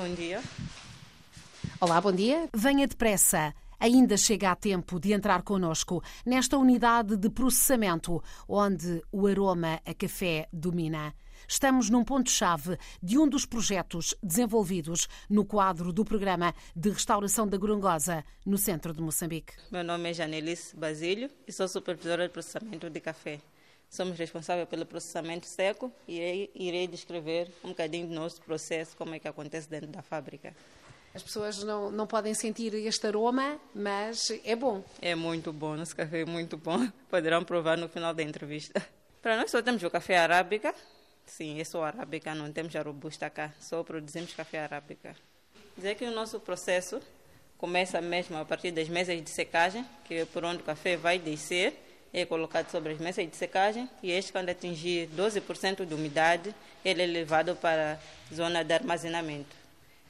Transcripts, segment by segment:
Bom dia. Olá, bom dia. Venha depressa. Ainda chega a tempo de entrar connosco nesta unidade de processamento, onde o aroma a café domina. Estamos num ponto-chave de um dos projetos desenvolvidos no quadro do programa de restauração da Gorongosa, no centro de Moçambique. Meu nome é Janelice Basílio e sou supervisora de processamento de café. Somos responsáveis pelo processamento seco e irei descrever um bocadinho do nosso processo, como é que acontece dentro da fábrica. As pessoas não, não podem sentir este aroma, mas é bom. É muito bom, nosso café é muito bom. Poderão provar no final da entrevista. Para nós só temos o café arábica. Sim, é só arábica, não temos a robusta cá. Só produzimos café arábica. Dizer que o nosso processo começa mesmo a partir das mesas de secagem, que é por onde o café vai descer, é colocado sobre as mesas de secagem e este, quando atingir 12% de umidade, ele é levado para a zona de armazenamento.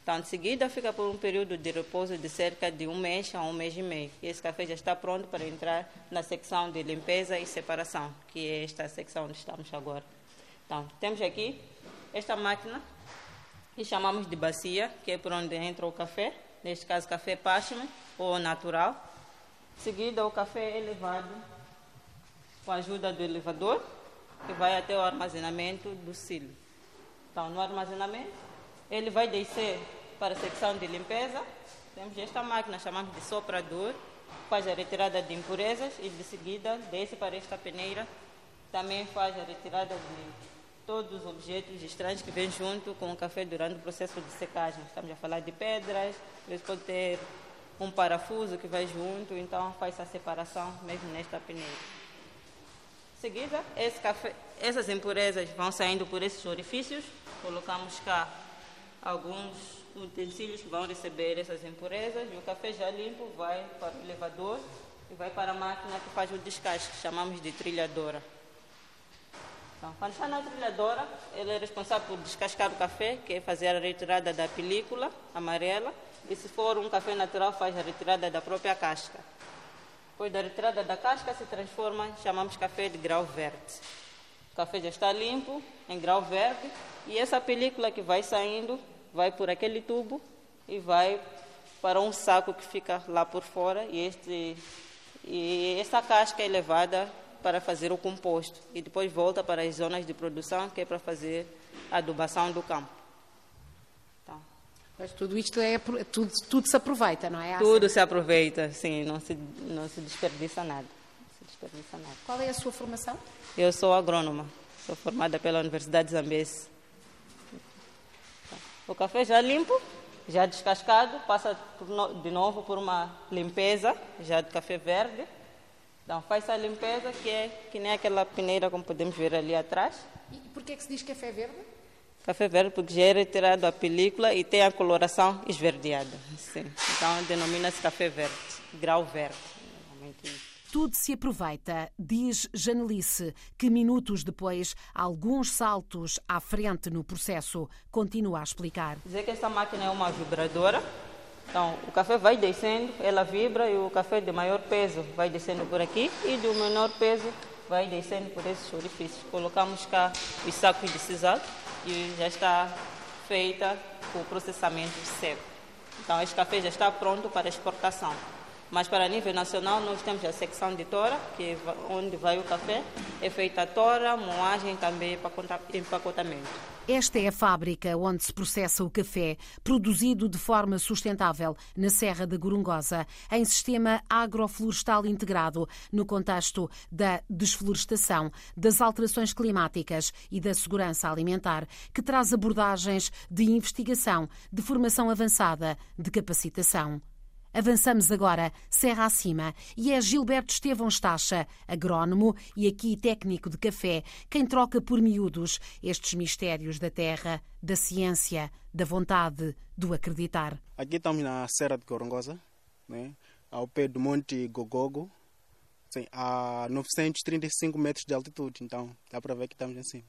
Então, de seguida, fica por um período de repouso de cerca de um mês a um mês e meio. E esse café já está pronto para entrar na secção de limpeza e separação, que é esta secção onde estamos agora. Então, temos aqui esta máquina que chamamos de bacia, que é por onde entra o café, neste caso café Pashman ou natural. Seguida, o café é levado com a ajuda do elevador, que vai até o armazenamento do silo. Então, no armazenamento, ele vai descer para a secção de limpeza. Temos esta máquina, chamamos de soprador, faz a retirada de impurezas e de seguida desce para esta peneira. Também faz a retirada de todos os objetos estranhos que vêm junto com o café durante o processo de secagem. Estamos a falar de pedras, às vezes pode ter um parafuso que vai junto, então faz a separação mesmo nesta peneira. Seguida, café, essas impurezas vão saindo por esses orifícios, colocamos cá alguns utensílios que vão receber essas impurezas e o café já limpo vai para o elevador e vai para a máquina que faz o descasque, chamamos de trilhadora. Então, quando está na trilhadora, ele é responsável por descascar o café, que é fazer a retirada da película amarela, e se for um café natural, faz a retirada da própria casca. Depois da retirada da casca, se transforma, chamamos café de grau verde. O café já está limpo, em grau verde, e essa película que vai saindo vai por aquele tubo e vai para um saco que fica lá por fora e, este, e essa casca é levada para fazer o composto e depois volta para as zonas de produção que é para fazer a adubação do campo. Mas tudo isto é tudo, tudo se aproveita, não é? Tudo se aproveita, sim, não se não se desperdiça nada. Se desperdiça nada. Qual é a sua formação? Eu sou agrônoma, sou formada pela Universidade de Zambesi. O café já limpo, já descascado, passa de novo por uma limpeza, já de café verde. Então faz a limpeza que é que nem aquela peneira como podemos ver ali atrás. E por que, é que se diz café verde? Café verde porque já é retirado a película e tem a coloração esverdeada. Sim. Então denomina-se café verde, grau verde. Tudo se aproveita, diz Janelice, que minutos depois, alguns saltos à frente no processo, continua a explicar. Dizer que esta máquina é uma vibradora. Então, o café vai descendo, ela vibra e o café de maior peso vai descendo por aqui e de menor peso vai descendo por esses orifícios. Colocamos cá os sacos de sisal e já está feita o processamento seco. Então, este café já está pronto para exportação. Mas para nível nacional nós temos a secção de tora, que é onde vai o café, é feita tora, moagem também empacotamento. Esta é a fábrica onde se processa o café, produzido de forma sustentável na Serra da Gorongosa, em sistema agroflorestal integrado, no contexto da desflorestação, das alterações climáticas e da segurança alimentar, que traz abordagens de investigação, de formação avançada, de capacitação. Avançamos agora serra acima e é Gilberto Estevão Estacha, agrónomo e aqui técnico de café, quem troca por miúdos estes mistérios da terra, da ciência, da vontade, do acreditar. Aqui estamos na Serra de Corongosa, né? ao pé do Monte Gogogo, a 935 metros de altitude, então dá para ver que estamos em cima.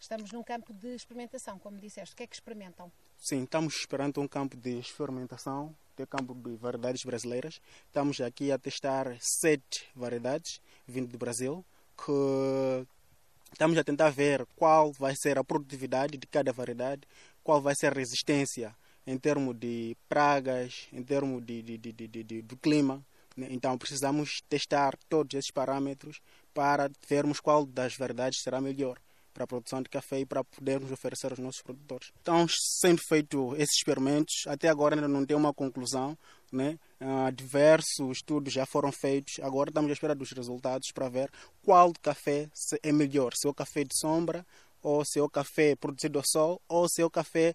Estamos num campo de experimentação, como disseste. O que é que experimentam? Sim, estamos esperando um campo de experimentação, de campo de variedades brasileiras. Estamos aqui a testar sete variedades vindo do Brasil, que estamos a tentar ver qual vai ser a produtividade de cada variedade, qual vai ser a resistência em termos de pragas, em termos de, de, de, de, de do clima. Né? Então precisamos testar todos esses parâmetros para vermos qual das verdades será melhor para a produção de café e para podermos oferecer aos nossos produtores. Estão sendo feitos esses experimentos, até agora ainda não tem uma conclusão, né? Uh, diversos estudos já foram feitos, agora estamos à espera dos resultados para ver qual café é melhor, se é o café de sombra, ou se é o café produzido ao sol, ou se é o café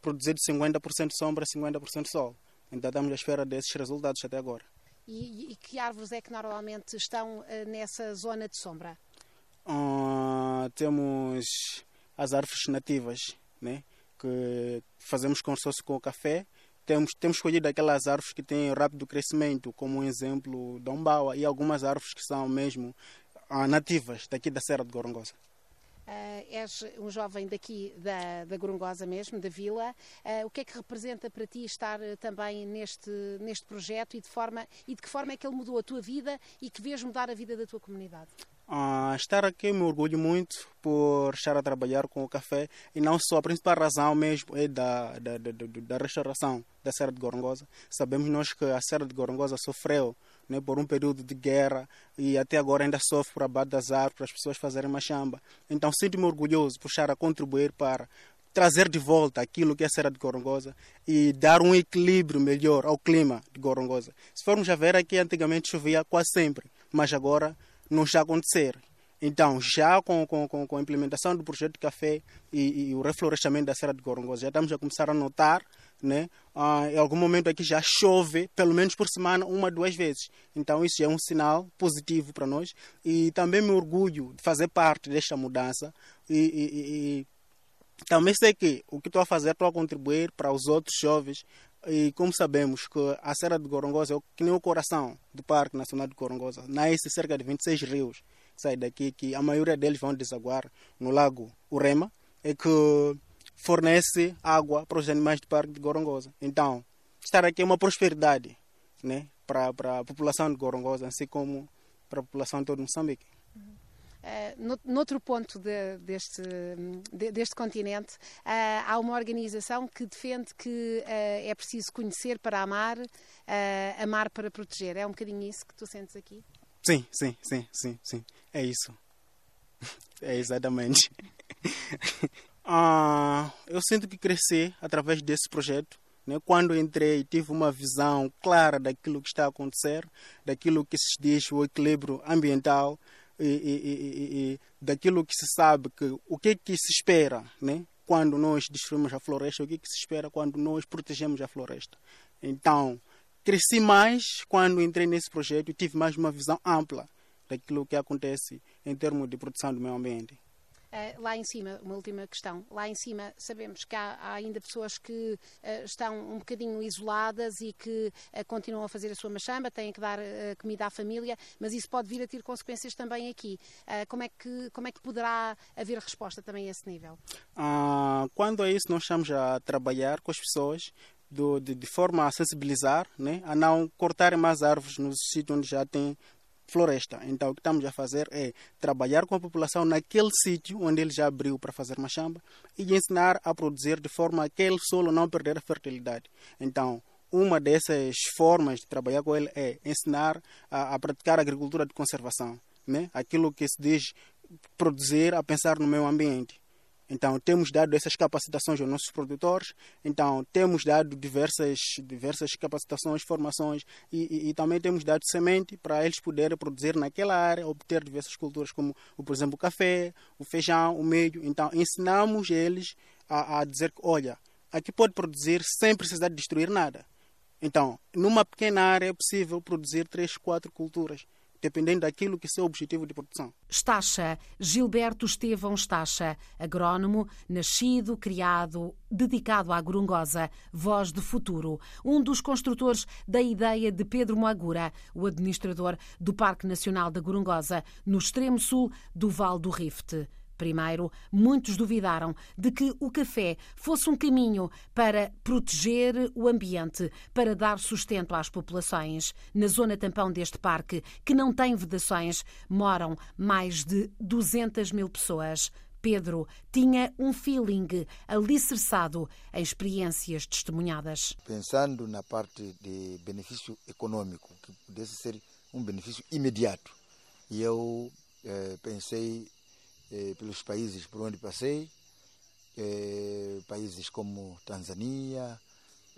produzido 50% sombra, 50% sol. Então estamos à espera desses resultados até agora. E, e que árvores é que normalmente estão uh, nessa zona de sombra? Uh, temos as árvores nativas, né? que fazemos consórcio com o café. Temos, temos escolhido aquelas árvores que têm rápido crescimento, como um exemplo da Umbaua, e algumas árvores que são mesmo uh, nativas daqui da Serra de Gorongosa. Uh, és um jovem daqui da, da Gorongosa mesmo, da vila. Uh, o que é que representa para ti estar também neste, neste projeto e de, forma, e de que forma é que ele mudou a tua vida e que vês mudar a vida da tua comunidade? Uh, estar aqui me orgulho muito por estar a trabalhar com o café e não só, a principal razão mesmo é da, da, da, da restauração da Serra de Gorongosa. Sabemos nós que a Serra de Gorongosa sofreu né, por um período de guerra e até agora ainda sofre por abate das árvores para as pessoas fazerem machamba. Então sinto-me orgulhoso por estar a contribuir para trazer de volta aquilo que é a Serra de Gorongosa e dar um equilíbrio melhor ao clima de Gorongosa. Se formos a ver aqui, antigamente chovia quase sempre, mas agora não está a acontecer. Então, já com, com, com a implementação do projeto de café e, e, o reflorestamento da Serra de Gorongosa, já estamos a começar a notar, né? Ah, em algum momento aqui já chove, pelo menos por semana, uma, duas vezes. Então, isso é um sinal positivo para nós. E também me orgulho de fazer parte desta mudança. E, e, e também sei que o que estou a fazer, estou a contribuir para os outros jovens e como sabemos que a Serra de Gorongosa é que nem o coração do Parque Nacional de Gorongosa, nasce cerca de 26 rios que saem daqui, que a maioria deles vão desaguar no lago Urema, e que fornece água para os animais do Parque de Gorongosa. Então, estar aqui é uma prosperidade né, para, para a população de Gorongosa, assim como para a população de Moçambique. Uhum. Uh, noutro ponto de, deste, de, deste continente, uh, há uma organização que defende que uh, é preciso conhecer para amar, amar para proteger. É um bocadinho isso que tu sentes aqui? Sim, sim, sim, sim, sim. É isso. É exatamente. ah, eu sinto que cresci através desse projeto. Né? Quando entrei, tive uma visão clara daquilo que está a acontecer, daquilo que se diz o equilíbrio ambiental, e, e, e, daquilo que se sabe que o que que se espera, né? Quando nós destruímos a floresta, o que que se espera quando nós protegemos a floresta. Então, cresci mais quando entrei nesse projeto e tive mais uma visão ampla daquilo que acontece em termos de proteção do meio ambiente. Uh, lá em cima, uma última questão. Lá em cima sabemos que há, há ainda pessoas que uh, estão um bocadinho isoladas e que uh, continuam a fazer a sua machamba, têm que dar comida à família, mas isso pode vir a ter consequências também aqui. como, é que, como é que poderá haver resposta também a esse nível? Ah, quando é isso, nós estamos a trabalhar com as pessoas do, de, de, forma a sensibilizar, né, a não cortarem mais árvores nos sítios onde já tem floresta. Então, o que estamos a fazer é trabalhar com a população naquele sítio onde ele já abriu para fazer machamba e ensinar a produzir de forma a aquele solo não perder a fertilidade. Então, uma dessas formas de trabalhar com ele é ensinar a, a praticar agricultura de conservação, né? aquilo que se diz produzir a pensar no meio ambiente. Então, temos dado essas capacitações aos nossos produtores, então, temos dado diversas, diversas capacitações, formações e, e, e, também temos dado semente para eles poderem produzir naquela área, obter diversas culturas, como, por exemplo, o café, o feijão, o milho. Então, ensinamos eles a, a dizer que, olha, aqui pode produzir sem precisar destruir nada. Então, numa pequena área é possível produzir três, quatro culturas dependendo daquilo que seu objetivo de produção. Estacha, Gilberto Estevão Estacha, agrónomo, nascido, criado, dedicado à Gorongosa, voz de futuro, um dos construtores da ideia de Pedro Moagura, o administrador do Parque Nacional da Gorongosa, no extremo sul do Val do Rift. Primeiro, muitos duvidaram de que o café fosse um caminho para proteger o ambiente, para dar sustento às populações. Na zona tampão deste parque, que não tem vedações, moram mais de 200 mil pessoas. Pedro tinha um feeling alicerçado em experiências testemunhadas. Pensando na parte de benefício econômico, que pudesse ser um benefício imediato, e eu eh, pensei eh, pelos países por onde passei, eh, países como Tanzânia,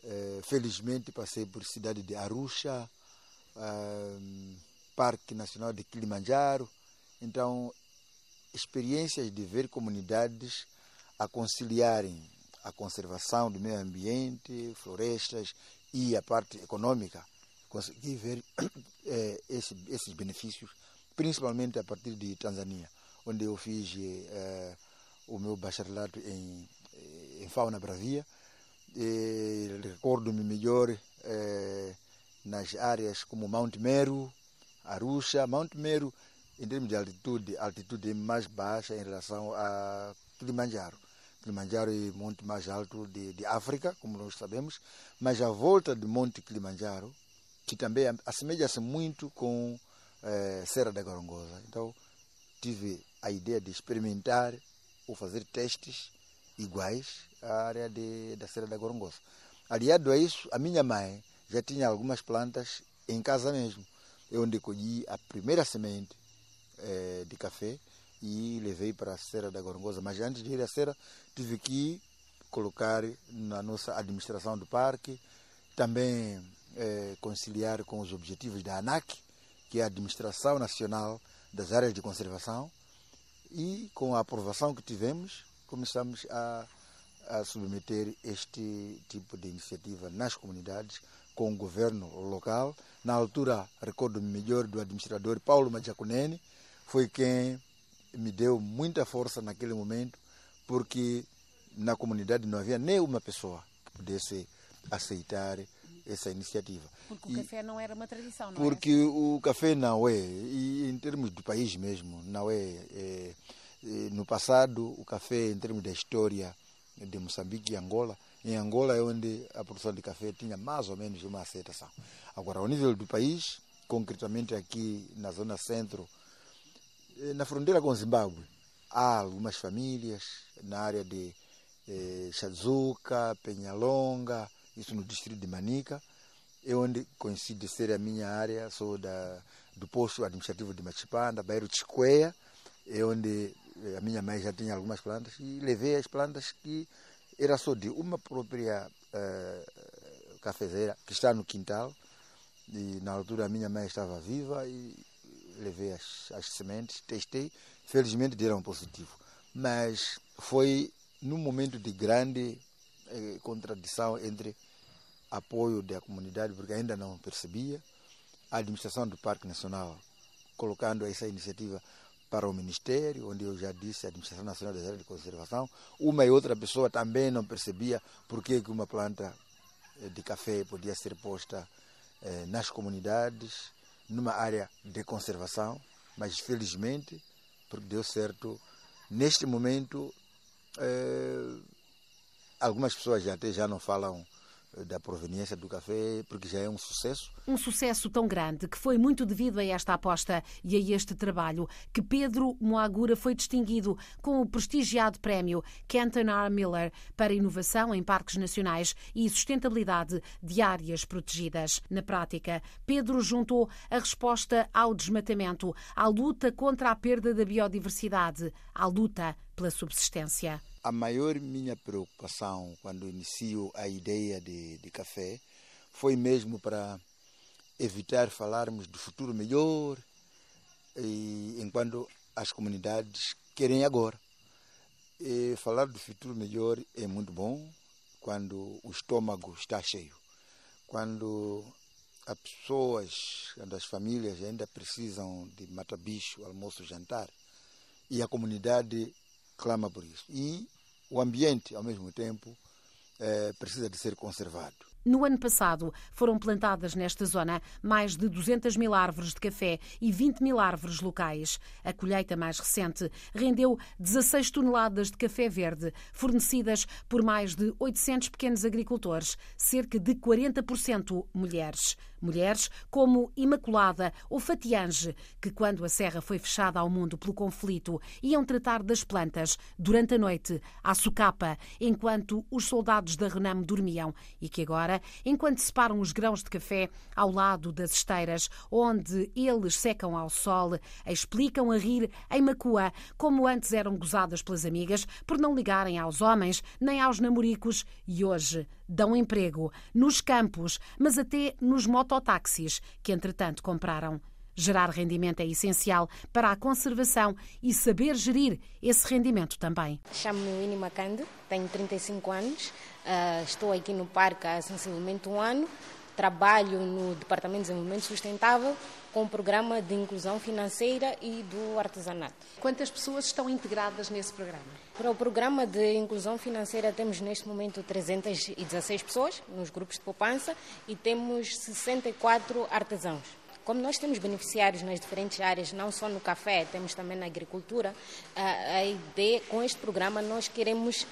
eh, felizmente passei por cidade de Arusha, eh, Parque Nacional de Kilimanjaro, então experiências de ver comunidades a conciliarem a conservação do meio ambiente, florestas e a parte econômica, consegui ver eh, esse, esses benefícios, principalmente a partir de Tanzânia, onde eu fiz eh, o meu bacharelato em, em fauna bravia. Recordo-me melhor eh, nas áreas como Mount Meru, Arusha. Mount Meru, em termos de altitude, altitude mais baixa em relação a Kilimanjaro. Kilimanjaro é o monte mais alto de, de África, como nós sabemos, mas a volta do Monte Kilimanjaro, que também assemelha-se muito com eh, Serra da Gorongosa. Então, tive a ideia de experimentar ou fazer testes iguais à área de, da Serra da Gorongosa. Aliado a isso, a minha mãe já tinha algumas plantas em casa mesmo, é onde colhi a primeira semente eh, de café e levei para a Serra da Gorongosa. Mas antes de ir à Serra, tive que colocar na nossa administração do parque, também eh, conciliar com os objetivos da ANAC, que é a Administração Nacional das Áreas de Conservação, e com a aprovação que tivemos, começamos a, a submeter este tipo de iniciativa nas comunidades, com o governo local. Na altura, recordo-me melhor do administrador Paulo Majacunene, foi quem me deu muita força naquele momento, porque na comunidade não havia nem uma pessoa que pudesse aceitar essa iniciativa. Porque o e, café não era uma tradição, não Porque é? o café não é, e em termos do país mesmo, não é, é, é. No passado, o café, em termos da história de Moçambique e Angola, em Angola é onde a produção de café tinha mais ou menos uma aceitação. Agora, ao nível do país, concretamente aqui na zona centro, na fronteira com Zimbábue, há algumas famílias na área de eh, Chazuca, Penhalonga, isso no distrito de Manica, é onde coincide ser a minha área, sou da, do posto administrativo de Machipanda, bairro Chicoeia, é onde a minha mãe já tinha algumas plantas e levei as plantas que era só de uma própria uh, cafezeira que está no quintal e na altura a minha mãe estava viva e levei as, as sementes, testei, felizmente deram positivo. Mas foi num momento de grande eh, contradição entre apoio da comunidade, porque ainda não percebia, a administração do Parque Nacional colocando essa iniciativa para o Ministério, onde eu já disse a Administração Nacional das Áreas de Conservação. Uma e outra pessoa também não percebia por que uma planta eh, de café podia ser posta eh, nas comunidades numa área de conservação, mas felizmente, porque deu certo, neste momento, eh, algumas pessoas já até já não falam da proveniência do café, porque já é um sucesso. Um sucesso tão grande que foi muito devido a esta aposta e a este trabalho que Pedro Moagura foi distinguido com o prestigiado prémio Kenton R. Miller para inovação em parques nacionais e sustentabilidade de áreas protegidas. Na prática, Pedro juntou a resposta ao desmatamento, à luta contra a perda da biodiversidade, à luta pela subsistência. A maior minha preocupação quando inicio a ideia de, de café foi mesmo para evitar falarmos do futuro melhor e, enquanto as comunidades querem agora. E falar do futuro melhor é muito bom quando o estômago está cheio, quando as pessoas, quando as famílias ainda precisam de mata-bicho, almoço, jantar, e a comunidade clama por isso. E o ambiente, ao mesmo tempo, é, precisa de ser conservado. No ano passado, foram plantadas nesta zona mais de 200 mil árvores de café e 20 mil árvores locais. A colheita mais recente rendeu 16 toneladas de café verde, fornecidas por mais de 800 pequenos agricultores, cerca de 40% mulheres. Mulheres como Imaculada ou Fatiange, que quando a serra foi fechada ao mundo pelo conflito, iam tratar das plantas durante a noite, à socapa, enquanto os soldados da Renam dormiam. E que agora enquanto separam os grãos de café ao lado das esteiras, onde eles secam ao sol, explicam a rir em Macua, como antes eram gozadas pelas amigas por não ligarem aos homens nem aos namoricos e hoje dão emprego nos campos, mas até nos mototáxis que entretanto compraram. Gerar rendimento é essencial para a conservação e saber gerir esse rendimento também. Chamo-me Winnie Macande, tenho 35 anos, uh, estou aqui no parque há sensivelmente um ano, trabalho no Departamento de Desenvolvimento Sustentável com o programa de inclusão financeira e do artesanato. Quantas pessoas estão integradas nesse programa? Para o programa de inclusão financeira temos neste momento 316 pessoas nos grupos de poupança e temos 64 artesãos. Como nós temos beneficiários nas diferentes áreas, não só no café, temos também na agricultura, a ideia com este programa nós queremos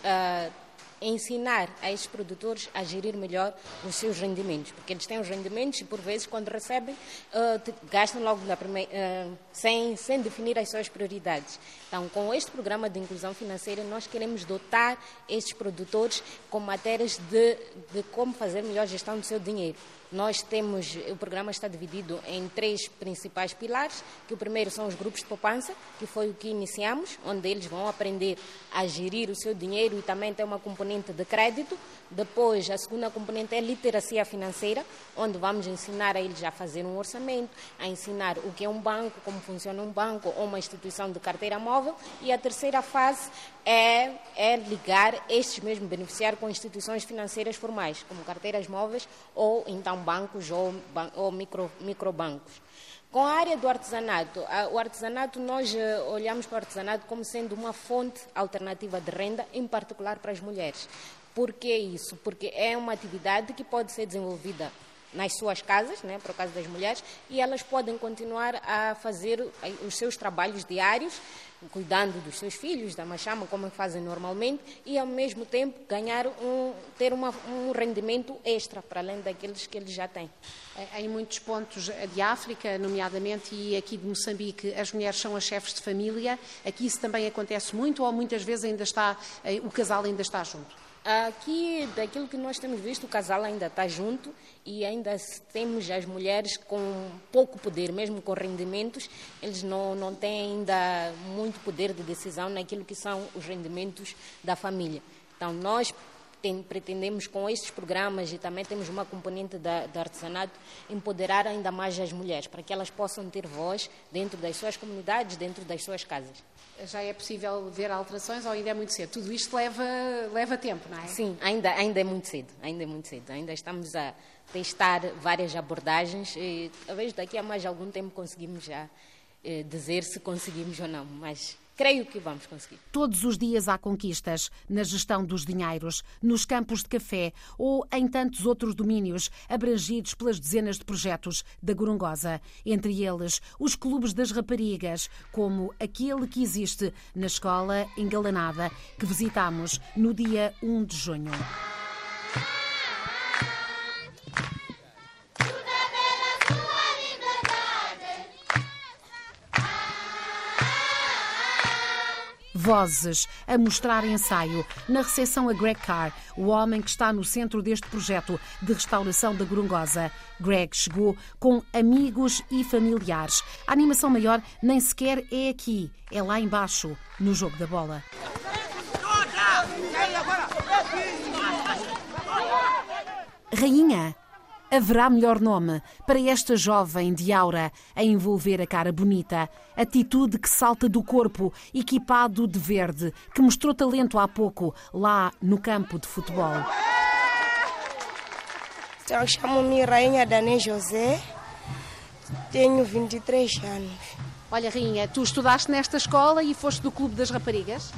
ensinar a esses produtores a gerir melhor os seus rendimentos, porque eles têm os rendimentos e por vezes quando recebem uh, gastam logo primeira, uh, sem, sem definir as suas prioridades. Então, com este programa de inclusão financeira, nós queremos dotar esses produtores com matérias de, de como fazer melhor gestão do seu dinheiro. Nós temos, o programa está dividido em três principais pilares, que o primeiro são os grupos de poupança, que foi o que iniciamos, onde eles vão aprender a gerir o seu dinheiro e também tem uma componente de crédito. Depois, a segunda componente é literacia financeira, onde vamos ensinar a eles a fazer um orçamento, a ensinar o que é um banco, como funciona um banco ou uma instituição de carteira móvel. E a terceira fase é, é ligar estes mesmos beneficiários com instituições financeiras formais, como carteiras móveis ou então bancos ou, ou micro, microbancos. Com a área do artesanato, o artesanato, nós eh, olhamos para o artesanato como sendo uma fonte alternativa de renda, em particular para as mulheres. Por que isso? Porque é uma atividade que pode ser desenvolvida nas suas casas, né, por causa das mulheres, e elas podem continuar a fazer os seus trabalhos diários, cuidando dos seus filhos, da machama, como fazem normalmente, e ao mesmo tempo ganhar um, ter uma, um rendimento extra, para além daqueles que eles já têm. Em muitos pontos de África, nomeadamente, e aqui de Moçambique, as mulheres são as chefes de família. Aqui isso também acontece muito, ou muitas vezes ainda está, eh, o casal ainda está junto? Aqui, daquilo que nós temos visto, o casal ainda está junto e ainda temos as mulheres com pouco poder, mesmo com rendimentos, eles não, não têm ainda muito poder de decisão naquilo que são os rendimentos da família. Então, nós tem, pretendemos com estes programas e também temos uma componente da, artesanato empoderar ainda mais as mulheres para que elas possam ter voz dentro das suas comunidades, dentro das suas casas já é possível ver alterações ou ainda é muito cedo? Tudo isto leva, leva tempo, não é? Sim, ainda, ainda é muito cedo, ainda é muito cedo. Ainda estamos a testar várias abordagens e talvez daqui a mais algum tempo conseguimos já eh, dizer se conseguimos ou não, mas creio que vamos conseguir. Todos os dias há conquistas na gestão dos dinheiros, nos campos de café ou em tantos outros domínios abrangidos pelas dezenas de projetos da Gorongosa. Entre eles, os clubes das raparigas, como aquele que existe na escola Engalanada, que visitamos no dia 1 de junho. Vozes a mostrar ensaio na recepção a Greg Carr, o homem que está no centro deste projeto de restauração da Gorongosa. Greg chegou com amigos e familiares. A animação maior nem sequer é aqui, é lá embaixo, no jogo da bola. Rainha, Haverá melhor nome para esta jovem de aura a envolver a cara bonita, atitude que salta do corpo, equipado de verde, que mostrou talento há pouco lá no campo de futebol. Então, chamo-me Rainha Dane José, tenho 23 anos. Olha, Rainha, tu estudaste nesta escola e foste do Clube das Raparigas?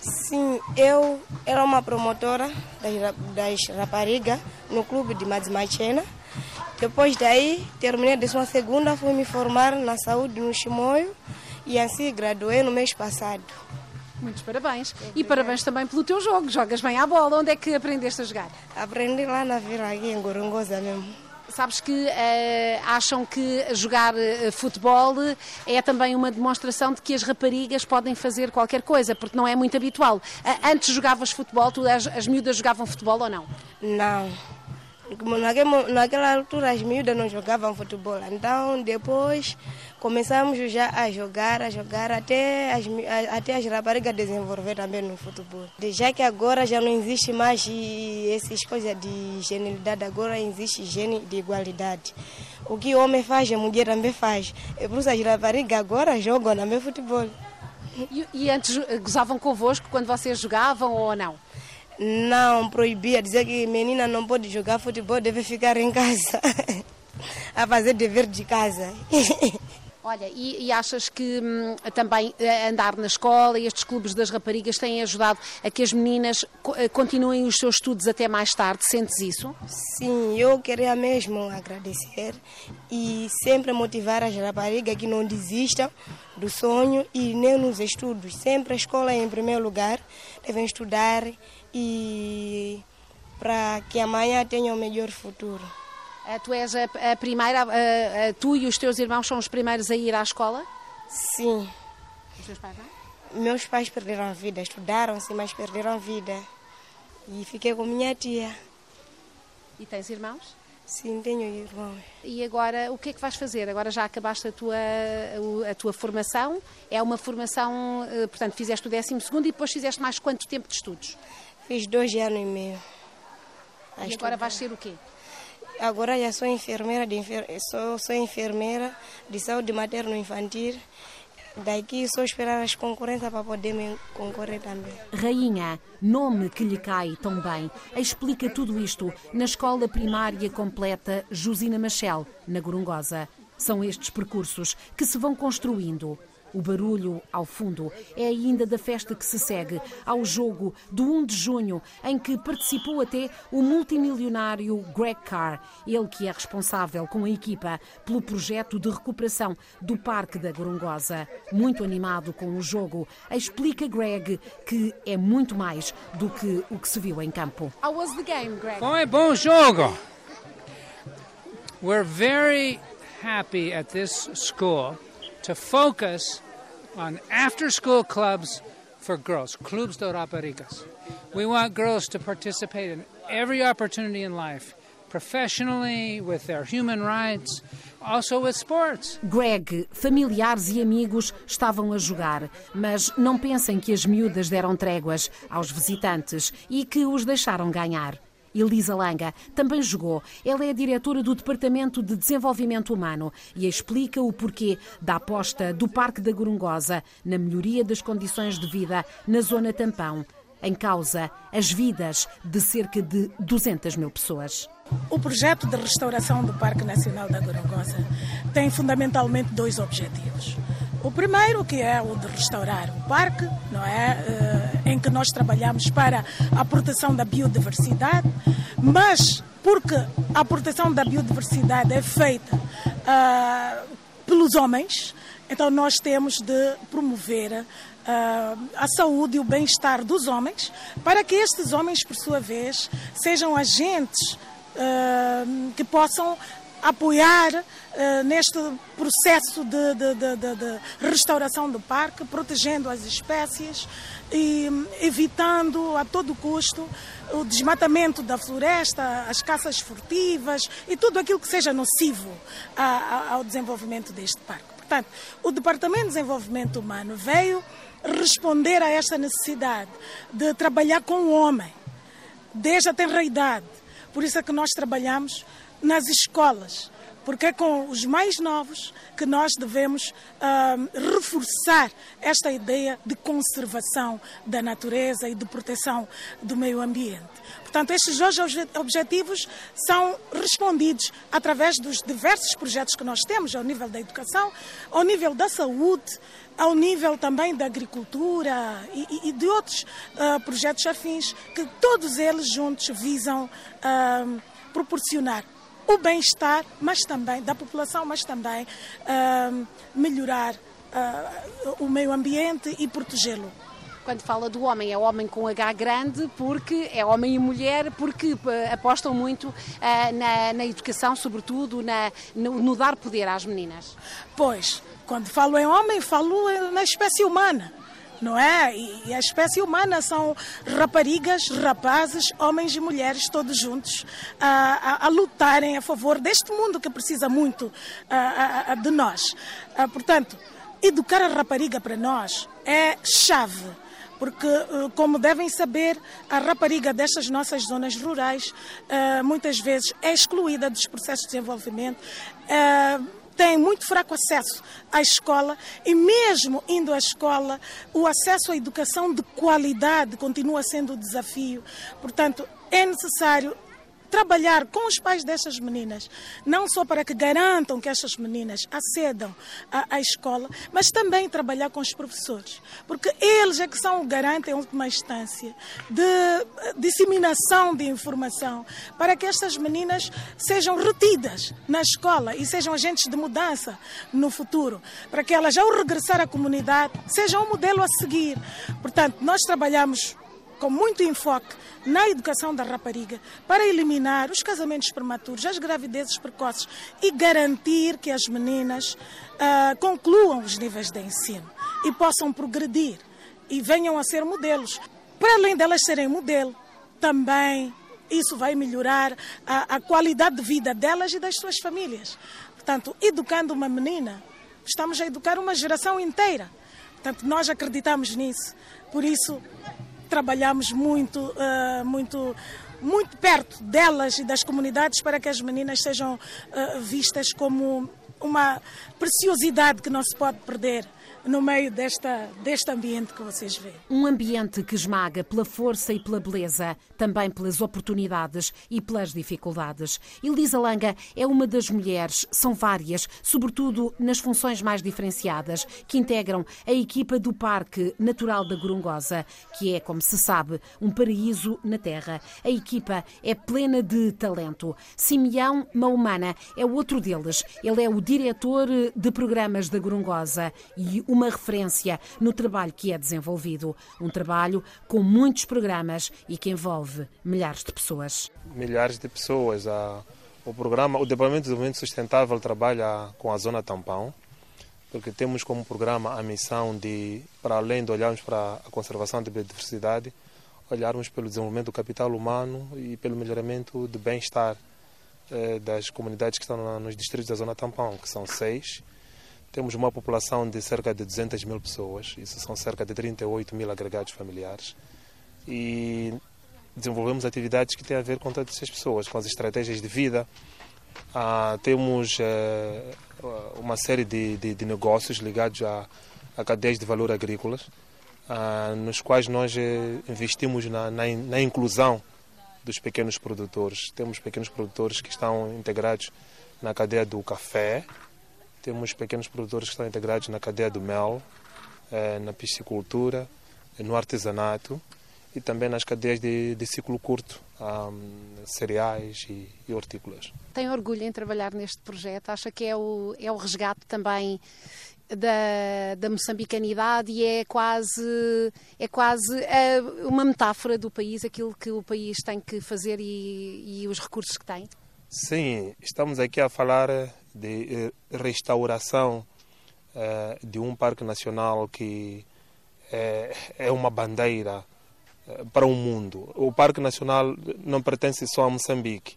Sim, eu era uma promotora das, das raparigas no clube de Madzimachena. Depois daí, terminei a décima segunda, fui me formar na saúde no Chimoio e assim graduei no mês passado. Muitos parabéns. E parabéns também pelo teu jogo. Jogas bem à bola. Onde é que aprendeste a jogar? Aprendi lá na Vila, aqui em Gorongosa mesmo. Sabes que eh, acham que jogar eh, futebol é também uma demonstração de que as raparigas podem fazer qualquer coisa, porque não é muito habitual. Ah, Antes jogavas futebol, tu, as, as miúdas jogavam futebol ou não? Não. Naquela altura as miúdas não jogavam futebol. Então depois começamos já a jogar, a jogar até as, até as raparigas desenvolver também no futebol. Já que agora já não existe mais essas coisas de genialidade, agora existe gene de igualdade. O que homem faz, a mulher também faz. E por isso as raparigas agora jogam também futebol. E, e antes eh, gozavam convosco quando vocês jogavam ou não? Não, proibia dizer que menina não pode jogar futebol, deve ficar em casa a fazer dever de casa. Olha, e, e achas que hum, também eh, andar na escola e estes clubes das raparigas têm ajudado a que as meninas eh, continuem os seus estudos até mais tarde? Sentes isso? Sim, eu queria mesmo agradecer e sempre motivar as raparigas que não desistam do sonho e nem nos estudos. Sempre a escola é em primeiro lugar, devem estudar e para que amanhã tenham um melhor futuro. Eh, Tu és a, a primeira, eh, eh, tu e os teus irmãos são os primeiros a ir à escola? Sim, Os teus pais não? meus pais perderam a vida, estudaram-se, mas perderam a vida. E fiquei com minha tia. E tens irmãos? Sim, tenho irmãos. E agora, o que é que vais fazer? Agora já acabaste a tua, a tua formação. É uma formação, portanto, fizeste o 12 segundo e depois fizeste mais quanto tempo de estudos? Fiz dois anos e meio. a E agora vais ser o quê? Agora já sou enfermeira de enfer... sou, sou enfermeira de saúde materno-infantil. Daqui só esperar as concorrências para poder me concorrer também. Rainha, nome que lhe cai tão bem, explica tudo isto na Escola Primária Completa Josina Machel, na Gorongosa. São estes percursos que se vão construindo. O barulho, ao fundo, é ainda da festa que se segue ao jogo do 1 de junho, em que participou até o multimilionário Greg Carr, ele que é responsável com a equipa pelo projeto de recuperação do Parque da Gorongosa. Muito animado com o jogo, explica Greg que é muito mais do que o que se viu em campo. How was the game, Greg? Foi bom jogo. We're very happy at this school to focus on after school clubs for girls, clubs de raparigas. We want girls to participate in every opportunity in life, professionally, with their human rights, also with sports. Greg, familiares e amigos estavam a jogar, mas não pensem que as miúdas deram tréguas aos visitantes e que os deixaram ganhar. Elisa Langa também jogou. Ela é a diretora do Departamento de Desenvolvimento Humano e explica o porquê da aposta do Parque da Gorongosa na melhoria das condições de vida na zona tampão. Em causa, as vidas de cerca de 200 mil pessoas. O projeto de restauração do Parque Nacional da Gorongosa tem fundamentalmente dois objetivos. O primeiro, que é o de restaurar o parque, não é? Eh, em que nós trabalhamos para a proteção da biodiversidade, mas porque a proteção da biodiversidade é feita ah, pelos homens, então nós temos de promover ah, a saúde e o bem-estar dos homens, para que estes homens, por sua vez, sejam agentes ah, que possam apoiar ah, neste processo de, de- de- de- de restauração do parque, protegendo as espécies e hum, evitando a todo custo o desmatamento da floresta, as caças furtivas e tudo aquilo que seja nocivo a- a- ao desenvolvimento deste parque. Portanto, o Departamento de Desenvolvimento Humano veio responder a esta necessidade de trabalhar com o homem, desde a tenra idade. Por isso é que nós trabalhamos nas escolas, porque é com os mais novos que nós devemos ah, reforçar esta ideia de conservação da natureza e de proteção do meio ambiente. Portanto, estes dois obje- objetivos são respondidos através dos diversos projetos que nós temos ao nível da educação, ao nível da saúde, ao nível também da agricultura e, e- de outros ah, projetos afins, que todos eles juntos visam ah, proporcionar o bem-estar, mas também da população, mas também uh, melhorar uh, o meio ambiente e protegê-lo. Quando fala do homem, é homem com H grande, porque é homem e mulher, porque uh, apostam muito uh, na, na, educação, sobretudo na, no, no dar poder às meninas. Pois, quando falo em homem, falo na espécie humana não é? E a espécie humana são raparigas, rapazes, homens e mulheres, todos juntos, a, a, a lutarem a favor deste mundo que precisa muito a, de nós. portanto, educar a rapariga para nós é chave porque, eh, como devem saber, a rapariga destas nossas zonas rurais eh, muitas vezes é excluída dos processos de desenvolvimento tem muito fraco acesso à escola e mesmo indo à escola, o acesso à educação de qualidade continua sendo um desafio. Portanto, é necessário trabalhar com os pais destas meninas, não só para que garantam que estas meninas acedam à, à, escola, mas também trabalhar com os professores, porque eles é que são o garante, em última instância, de disseminação de informação para que estas meninas sejam retidas na escola e sejam agentes de mudança no futuro, para que elas, ao regressar à comunidade, sejam um modelo a seguir. Portanto, nós trabalhamos com muito enfoque na educação da rapariga para eliminar os casamentos prematuros, as gravidezes precoces e garantir que as meninas uh, concluam os níveis de ensino e possam progredir e venham a ser modelos. Para além delas serem modelo, também isso vai melhorar a, a qualidade de vida delas e das suas famílias. Portanto, educando uma menina, estamos a educar uma geração inteira. Portanto, nós acreditamos nisso. Por isso, trabalhamos muito, uh, muito, muito perto delas e das comunidades para que as meninas sejam uh, vistas como uma preciosidade que não se pode perder no meio desta, deste ambiente que vocês veem. Um ambiente que esmaga pela força e pela beleza, também pelas oportunidades e pelas dificuldades. Elisa Langa é uma das mulheres, são várias, sobretudo nas funções mais diferenciadas, que integram a equipa do Parque Natural da Gorongosa, que é, como se sabe, um paraíso na Terra. A equipa é plena de talento. Simeão Maumana é outro deles. Ele é o diretor de programas da Gorongosa e o uma referência no trabalho que é desenvolvido. Um trabalho com muitos programas e que envolve milhares de pessoas. Milhares de pessoas. O programa, o Departamento de Desenvolvimento Sustentável trabalha com a Zona Tampão, porque temos como programa a missão de, para além de olharmos para a conservação da biodiversidade, olharmos pelo desenvolvimento do capital humano e pelo melhoramento do bem-estar eh, das comunidades que estão nos distritos da Zona Tampão, que são seis, temos uma população de cerca de 200 mil pessoas, isso são cerca de 38 mil agregados familiares. E desenvolvemos atividades que têm a ver com todas essas pessoas, com as estratégias de vida. Ah, temos eh, uma série de, de, de, negócios ligados a, a, cadeias de valor agrícolas, ah, nos quais nós eh, investimos na, na, na inclusão dos pequenos produtores. Temos pequenos produtores que estão integrados na cadeia do café, temos pequenos produtores que estão integrados na cadeia do mel, eh, na piscicultura, no artesanato e também nas cadeias de, de ciclo curto, um, cereais e, e, hortícolas. Tem orgulho em trabalhar neste projeto? Acha que é o, é o resgate também da, da moçambicanidade e é quase, é quase eh, uma metáfora do país, aquilo que o país tem que fazer e, e os recursos que tem? Sim, estamos aqui a falar de eh, restauração uh, de um parque nacional que é, é uma bandeira para o mundo. O parque nacional não pertence só a Moçambique.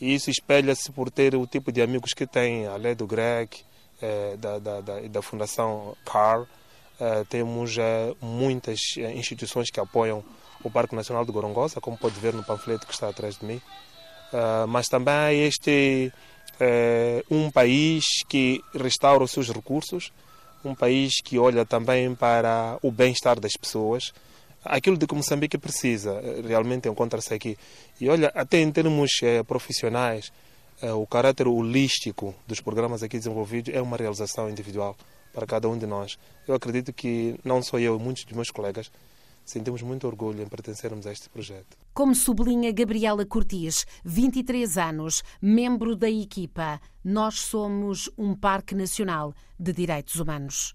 E isso espelha-se por ter o tipo de amigos que tem, além do Greg, da, da, da, da, Fundação CAR. temos muitas instituições que apoiam o Parque Nacional de Gorongosa, como pode ver no panfleto que está atrás de mim. Mas também este é um país que restaura os seus recursos, um país que olha também para o bem-estar das pessoas. Aquilo de que Moçambique precisa eh, realmente encontra-se aqui. E olha, até em termos é, profissionais, o caráter holístico dos programas aqui desenvolvidos é uma realização individual para cada um de nós. Eu acredito que não só eu, muitos dos meus colegas sentimos muito orgulho em pertencermos a este projeto. Como sublinha Gabriela Cortis, 23 anos, membro da equipa, nós somos um Parque Nacional de Direitos Humanos.